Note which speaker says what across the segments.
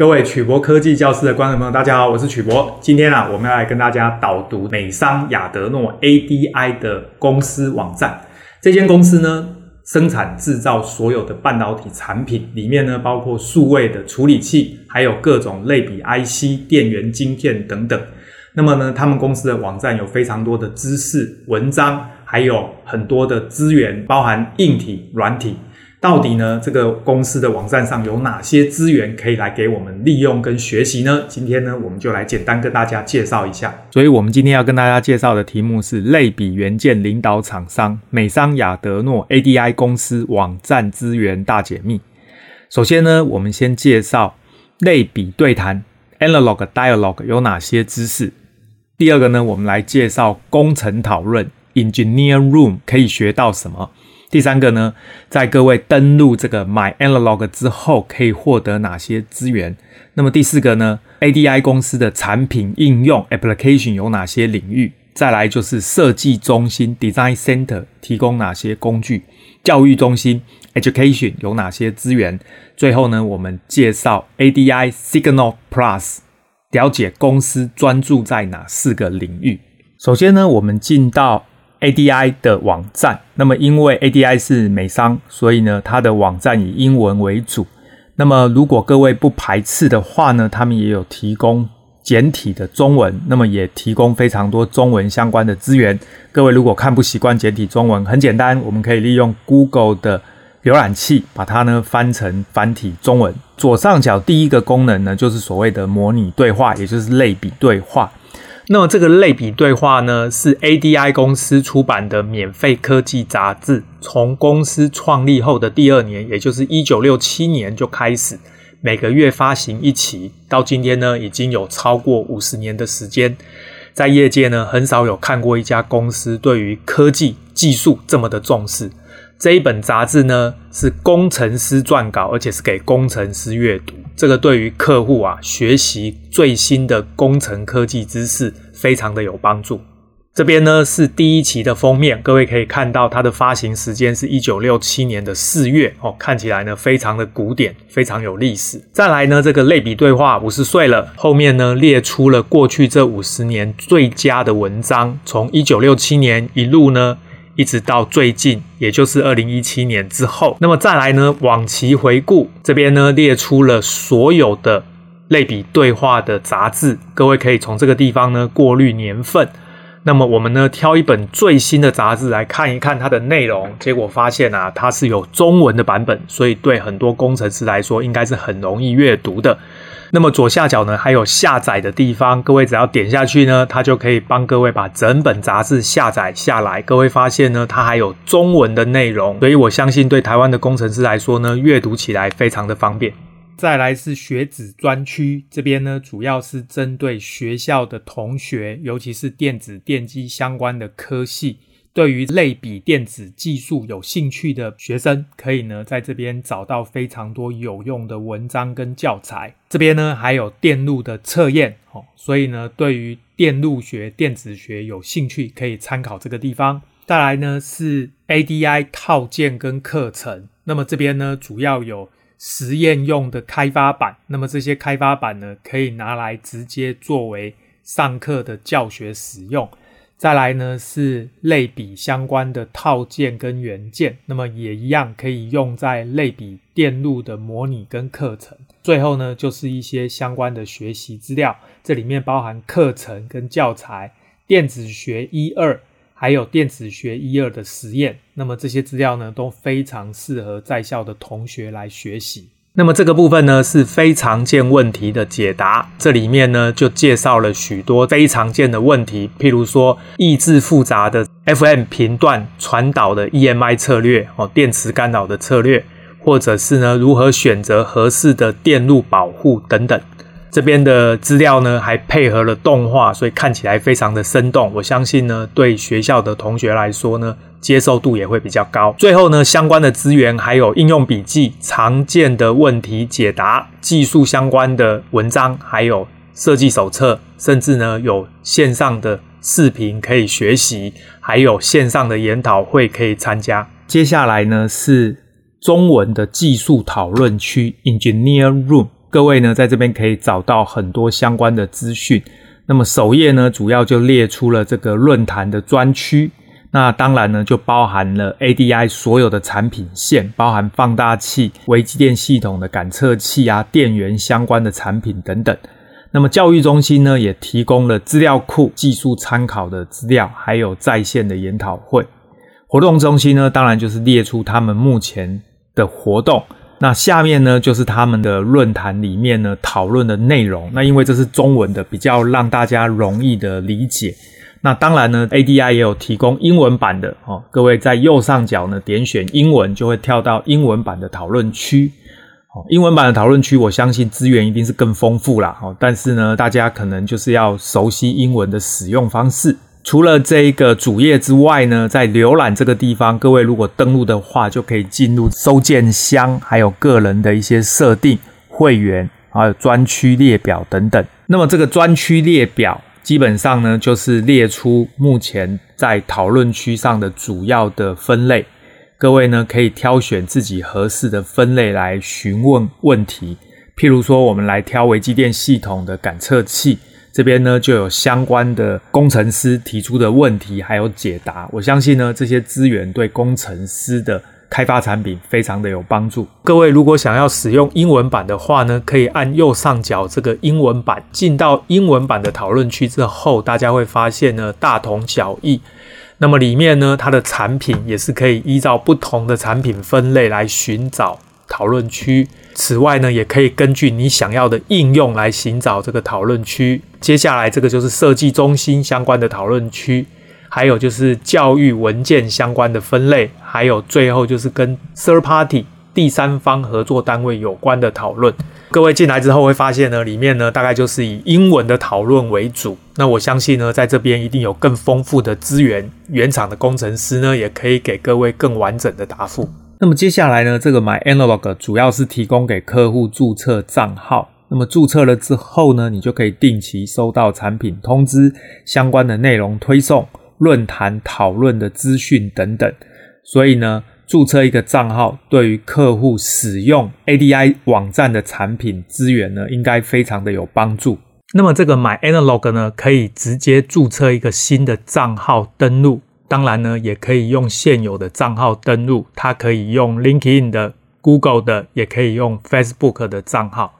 Speaker 1: 各位曲博科技教室的观众朋友，大家好，我是曲博。今天啊，我们要来跟大家导读美商亚德诺 ADI 的公司网站。这间公司呢，生产制造所有的半导体产品，里面呢包括数位的处理器，还有各种类比 IC、电源晶片等等。那么呢，他们公司的网站有非常多的知识文章，还有很多的资源，包含硬体、软体。到底呢，这个公司的网站上有哪些资源可以来给我们利用跟学习呢？今天呢，我们就来简单跟大家介绍一下。所以，我们今天要跟大家介绍的题目是类比元件领导厂商美商亚德诺 ADI 公司网站资源大解密。首先呢，我们先介绍类比对谈 Analog Dialogue 有哪些知识。第二个呢，我们来介绍工程讨论 Engineer Room 可以学到什么。第三个呢，在各位登录这个 My Analog 之后，可以获得哪些资源？那么第四个呢，ADI 公司的产品应用 Application 有哪些领域？再来就是设计中心 Design Center 提供哪些工具？教育中心 Education 有哪些资源？最后呢，我们介绍 ADI Signal Plus，了解公司专注在哪四个领域。首先呢，我们进到 ADI 的网站，那么因为 ADI 是美商，所以呢，它的网站以英文为主。那么如果各位不排斥的话呢，他们也有提供简体的中文，那么也提供非常多中文相关的资源。各位如果看不习惯简体中文，很简单，我们可以利用 Google 的浏览器把它呢翻成繁体中文。左上角第一个功能呢，就是所谓的模拟对话，也就是类比对话。那么这个类比对话呢，是 ADI 公司出版的免费科技杂志。从公司创立后的第二年，也就是一九六七年就开始，每个月发行一期，到今天呢，已经有超过五十年的时间。在业界呢，很少有看过一家公司对于科技技术这么的重视。这一本杂志呢，是工程师撰稿，而且是给工程师阅读。这个对于客户啊，学习最新的工程科技知识非常的有帮助。这边呢是第一期的封面，各位可以看到它的发行时间是一九六七年的四月哦，看起来呢非常的古典，非常有历史。再来呢，这个类比对话五十岁了，后面呢列出了过去这五十年最佳的文章，从一九六七年一路呢。一直到最近，也就是二零一七年之后，那么再来呢，往期回顾这边呢列出了所有的类比对话的杂志，各位可以从这个地方呢过滤年份。那么我们呢挑一本最新的杂志来看一看它的内容，结果发现啊，它是有中文的版本，所以对很多工程师来说应该是很容易阅读的。那么左下角呢，还有下载的地方，各位只要点下去呢，它就可以帮各位把整本杂志下载下来。各位发现呢，它还有中文的内容，所以我相信对台湾的工程师来说呢，阅读起来非常的方便。再来是学子专区，这边呢主要是针对学校的同学，尤其是电子电机相关的科系。对于类比电子技术有兴趣的学生，可以呢在这边找到非常多有用的文章跟教材。这边呢还有电路的测验哦，所以呢对于电路学、电子学有兴趣，可以参考这个地方。再来呢是 ADI 套件跟课程，那么这边呢主要有实验用的开发版，那么这些开发版呢可以拿来直接作为上课的教学使用。再来呢是类比相关的套件跟元件，那么也一样可以用在类比电路的模拟跟课程。最后呢就是一些相关的学习资料，这里面包含课程跟教材、电子学一二，还有电子学一二的实验。那么这些资料呢都非常适合在校的同学来学习。那么这个部分呢是非常见问题的解答，这里面呢就介绍了许多非常见的问题，譬如说抑制复杂的 FM 频段传导的 EMI 策略哦，电磁干扰的策略，或者是呢如何选择合适的电路保护等等。这边的资料呢还配合了动画，所以看起来非常的生动。我相信呢对学校的同学来说呢。接受度也会比较高。最后呢，相关的资源还有应用笔记、常见的问题解答、技术相关的文章，还有设计手册，甚至呢有线上的视频可以学习，还有线上的研讨会可以参加。接下来呢是中文的技术讨论区 （Engineer Room）。各位呢在这边可以找到很多相关的资讯。那么首页呢，主要就列出了这个论坛的专区。那当然呢，就包含了 ADI 所有的产品线，包含放大器、微机电系统的感测器啊、电源相关的产品等等。那么教育中心呢，也提供了资料库、技术参考的资料，还有在线的研讨会。活动中心呢，当然就是列出他们目前的活动。那下面呢，就是他们的论坛里面呢讨论的内容。那因为这是中文的，比较让大家容易的理解。那当然呢，ADI 也有提供英文版的哦。各位在右上角呢点选英文，就会跳到英文版的讨论区。哦，英文版的讨论区，我相信资源一定是更丰富啦。哦，但是呢，大家可能就是要熟悉英文的使用方式。除了这一个主页之外呢，在浏览这个地方，各位如果登录的话，就可以进入收件箱，还有个人的一些设定、会员，还有专区列表等等。那么这个专区列表。基本上呢，就是列出目前在讨论区上的主要的分类，各位呢可以挑选自己合适的分类来询问问题。譬如说，我们来挑微机电系统的感测器，这边呢就有相关的工程师提出的问题，还有解答。我相信呢，这些资源对工程师的。开发产品非常的有帮助。各位如果想要使用英文版的话呢，可以按右上角这个英文版，进到英文版的讨论区之后，大家会发现呢，大同小异。那么里面呢，它的产品也是可以依照不同的产品分类来寻找讨论区。此外呢，也可以根据你想要的应用来寻找这个讨论区。接下来这个就是设计中心相关的讨论区。还有就是教育文件相关的分类，还有最后就是跟 third party 第三方合作单位有关的讨论。各位进来之后会发现呢，里面呢大概就是以英文的讨论为主。那我相信呢，在这边一定有更丰富的资源，原厂的工程师呢也可以给各位更完整的答复。那么接下来呢，这个 MyAnalog 主要是提供给客户注册账号。那么注册了之后呢，你就可以定期收到产品通知、相关的内容推送。论坛讨论的资讯等等，所以呢，注册一个账号对于客户使用 ADI 网站的产品资源呢，应该非常的有帮助。那么这个 MyAnalog 呢，可以直接注册一个新的账号登录，当然呢，也可以用现有的账号登录，它可以用 LinkedIn 的、Google 的，也可以用 Facebook 的账号。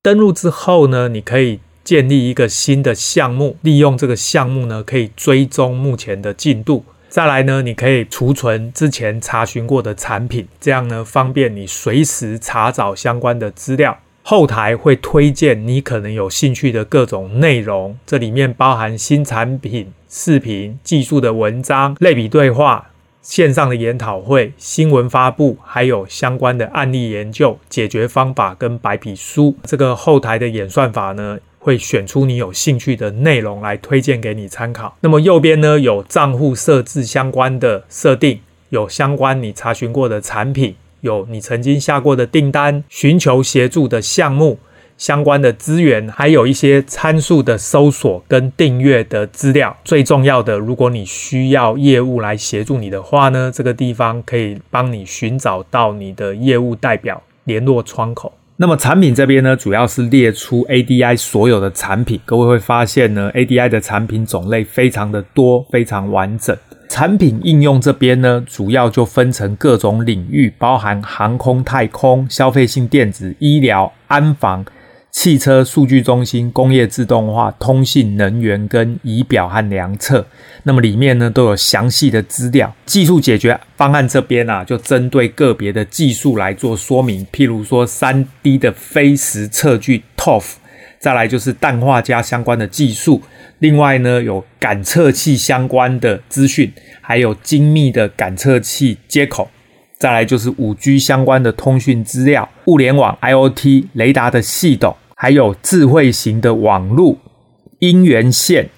Speaker 1: 登录之后呢，你可以。建立一个新的项目，利用这个项目呢，可以追踪目前的进度。再来呢，你可以储存之前查询过的产品，这样呢，方便你随时查找相关的资料。后台会推荐你可能有兴趣的各种内容，这里面包含新产品、视频、技术的文章、类比对话、线上的研讨会、新闻发布，还有相关的案例研究、解决方法跟白皮书。这个后台的演算法呢，会选出你有兴趣的内容来推荐给你参考。那么右边呢，有账户设置相关的设定，有相关你查询过的产品，有你曾经下过的订单，寻求协助的项目，相关的资源，还有一些参数的搜索跟订阅的资料。最重要的，如果你需要业务来协助你的话呢，这个地方可以帮你寻找到你的业务代表联络窗口。那么产品这边呢，主要是列出 ADI 所有的产品。各位会发现呢，ADI 的产品种类非常的多，非常完整。产品应用这边呢，主要就分成各种领域，包含航空、太空、消费性电子、医疗、安防。汽车数据中心、工业自动化、通信、能源跟仪表和量测，那么里面呢都有详细的资料。技术解决方案这边啊，就针对个别的技术来做说明。譬如说三 D 的飞时测距 ToF，再来就是氮化镓相关的技术。另外呢有感测器相关的资讯，还有精密的感测器接口。再来就是五 G 相关的通讯资料、物联网 IoT 雷达的系统。还有智慧型的网路、音源线、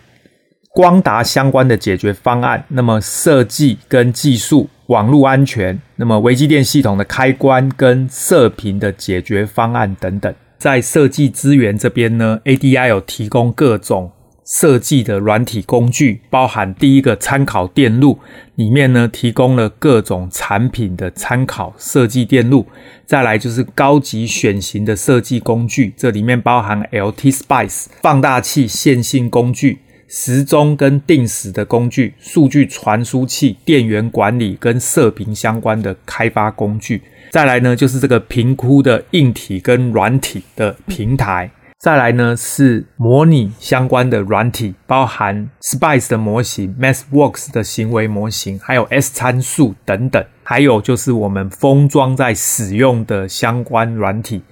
Speaker 1: 光达相关的解决方案，那么设计跟技术、网络安全，那么微机电系统的开关跟射频的解决方案等等，在设计资源这边呢，ADI 有提供各种设计的软体工具，包含第一个参考电路，里面呢提供了各种产品的参考设计电路。再来就是高级选型的设计工具，这里面包含 LT-Spice 放大器线性工具、时钟跟定时的工具、数据传输器、电源管理跟射频相关的开发工具。再来呢就是这个评估的硬体跟软体的平台。再来呢是模拟相关的软体，包含 Spice 的模型、MathWorks 的行为模型，还有 S 参数等等。还有就是我们封装在使用的相关软体。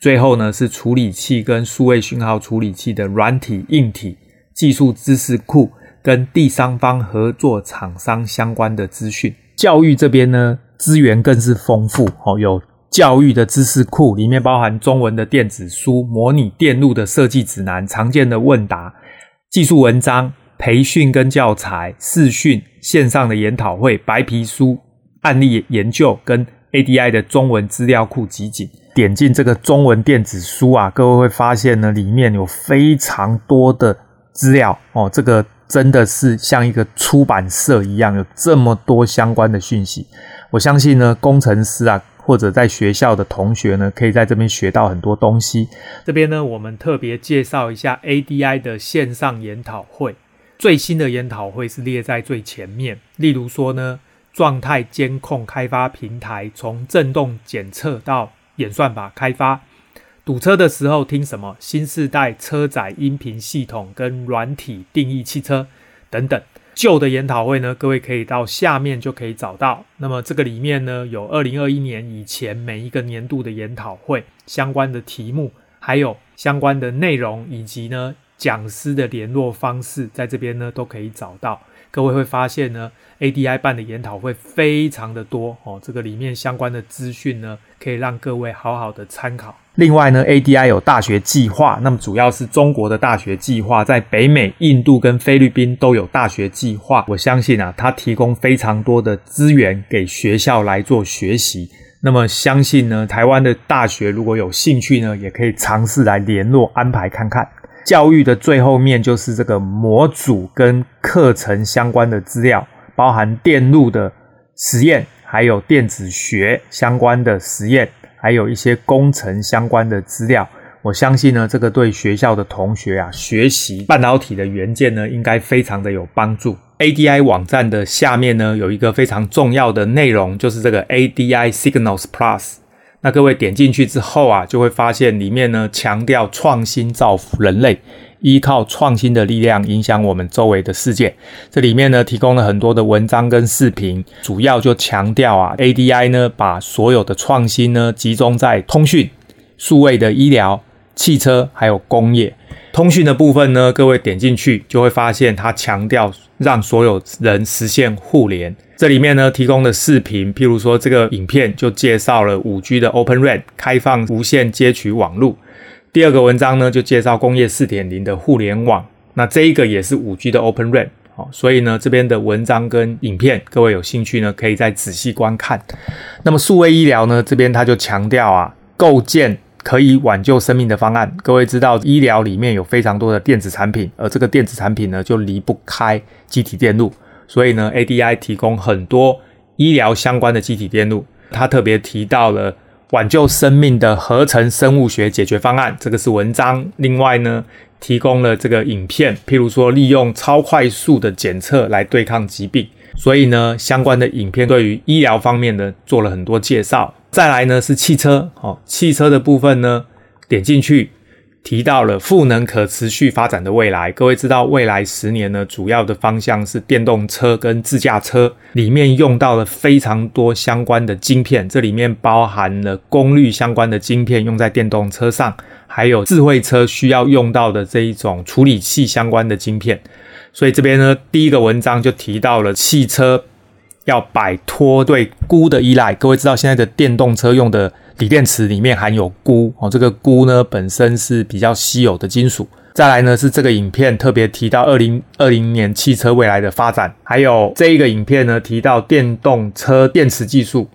Speaker 1: 最后呢是处理器跟数位讯号处理器的软体、硬体技术知识库，跟第三方合作厂商相关的资讯。教育这边呢资源更是丰富哦，有。教育的知识库里面包含中文的电子书、模拟电路的设计指南、常见的问答、技术文章、培训跟教材、视讯、线上的研讨会、白皮书、案例研究跟 ADI 的中文资料库集锦。点进这个中文电子书啊，各位会发现呢，里面有非常多的资料哦，这个真的是像一个出版社一样，有这么多相关的讯息。我相信呢，工程师啊。或者在学校的同学呢，可以在这边学到很多东西。这边呢，我们特别介绍一下 ADI 的线上研讨会。最新的研讨会是列在最前面。例如说呢，状态监控开发平台，从振动检测到演算法开发。堵车的时候听什么？新世代车载音频系统跟软体定义汽车等等。旧的研讨会呢，各位可以到下面就可以找到。那么这个里面呢，有二零二一年以前每一个年度的研讨会相关的题目，还有相关的内容，以及呢讲师的联络方式，在这边呢都可以找到。各位会发现呢，ADI 办的研讨会非常的多哦，这个里面相关的资讯呢，可以让各位好好的参考。另外呢，ADI 有大学计划，那么主要是中国的大学计划，在北美、印度跟菲律宾都有大学计划。我相信啊，它提供非常多的资源给学校来做学习。那么相信呢，台湾的大学如果有兴趣呢，也可以尝试来联络安排看看。教育的最后面就是这个模组跟课程相关的资料，包含电路的实验，还有电子学相关的实验，还有一些工程相关的资料。我相信呢，这个对学校的同学啊，学习半导体的元件呢，应该非常的有帮助。ADI 网站的下面呢，有一个非常重要的内容，就是这个 ADI Signals Plus。那各位点进去之后啊，就会发现里面呢，强调创新造福人类，依靠创新的力量影响我们周围的世界。这里面呢，提供了很多的文章跟视频，主要就强调啊，ADI 呢，把所有的创新呢，集中在通讯、数位的医疗、汽车还有工业。通讯的部分呢，各位点进去就会发现，它强调让所有人实现互联。这里面呢，提供的视频，譬如说这个影片就介绍了五 G 的 Open RAN 开放无线接取网络。第二个文章呢，就介绍工业四点零的互联网。那这一个也是五 G 的 Open RAN。好，所以呢，这边的文章跟影片，各位有兴趣呢，可以再仔细观看。那么数位医疗呢，这边它就强调啊，构建可以挽救生命的方案。各位知道，医疗里面有非常多的电子产品，而这个电子产品呢，就离不开机体电路。所以呢，ADI 提供很多医疗相关的机体电路，他特别提到了挽救生命的合成生物学解决方案，这个是文章。另外呢，提供了这个影片，譬如说利用超快速的检测来对抗疾病。所以呢，相关的影片对于医疗方面呢做了很多介绍。再来呢是汽车，哦，汽车的部分呢，点进去。提到了赋能可持续发展的未来，各位知道未来十年呢，主要的方向是电动车跟自驾车，里面用到了非常多相关的晶片，这里面包含了功率相关的晶片用在电动车上，还有智慧车需要用到的这一种处理器相关的晶片，所以这边呢，第一个文章就提到了汽车要摆脱对钴的依赖，各位知道现在的电动车用的。锂电池里面含有钴哦，这个钴呢本身是比较稀有的金属。再来呢是这个影片特别提到二零二零年汽车未来的发展，还有这一个影片呢提到电动车电池技术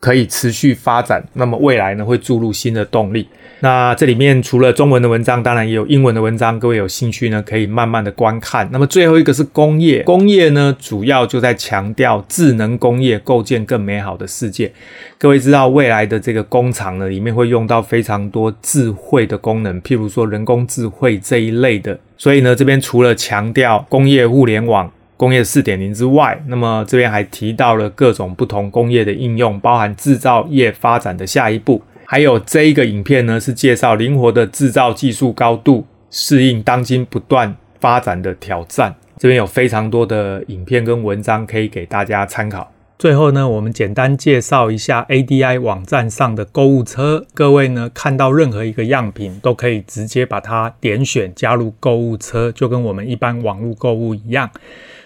Speaker 1: 可以持续发展，那么未来呢会注入新的动力。那这里面除了中文的文章，当然也有英文的文章，各位有兴趣呢可以慢慢的观看。那么最后一个是工业，工业呢主要就在强调智能工业构建更美好的世界。各位知道未来的这个工厂呢里面会用到非常多智慧的功能，譬如说人工智慧这一类的。所以呢这边除了强调工业互联网。工业四点零之外，那么这边还提到了各种不同工业的应用，包含制造业发展的下一步。还有这一个影片呢，是介绍灵活的制造技术高度适应当今不断发展的挑战。这边有非常多的影片跟文章可以给大家参考。最后呢，我们简单介绍一下 ADI 网站上的购物车。各位呢，看到任何一个样品，都可以直接把它点选加入购物车，就跟我们一般网络购物一样。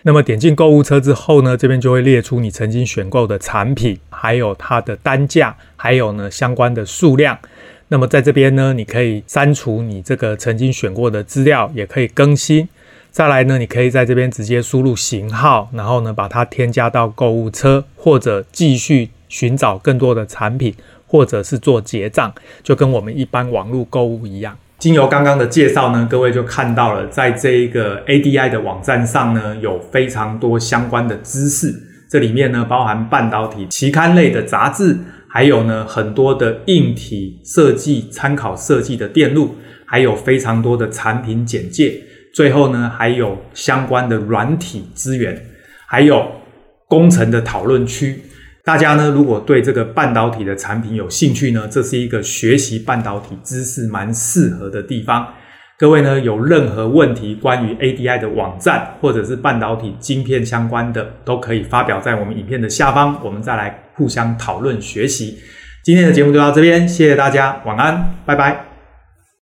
Speaker 1: 那么点进购物车之后呢，这边就会列出你曾经选购的产品，还有它的单价，还有呢相关的数量。那么在这边呢，你可以删除你这个曾经选过的资料，也可以更新。再来呢，你可以在这边直接输入型号，然后呢把它添加到购物车，或者继续寻找更多的产品，或者是做结账，就跟我们一般网络购物一样。经由刚刚的介绍呢，各位就看到了，在这一个 ADI 的网站上呢，有非常多相关的知识。这里面呢，包含半导体期刊类的杂志，还有呢很多的硬体设计参考设计的电路，还有非常多的产品简介。最后呢，还有相关的软体资源，还有工程的讨论区。大家呢，如果对这个半导体的产品有兴趣呢，这是一个学习半导体知识蛮适合的地方。各位呢，有任何问题关于 ADI 的网站或者是半导体晶片相关的，都可以发表在我们影片的下方，我们再来互相讨论学习。今天的节目就到这边，谢谢大家，晚安，拜拜。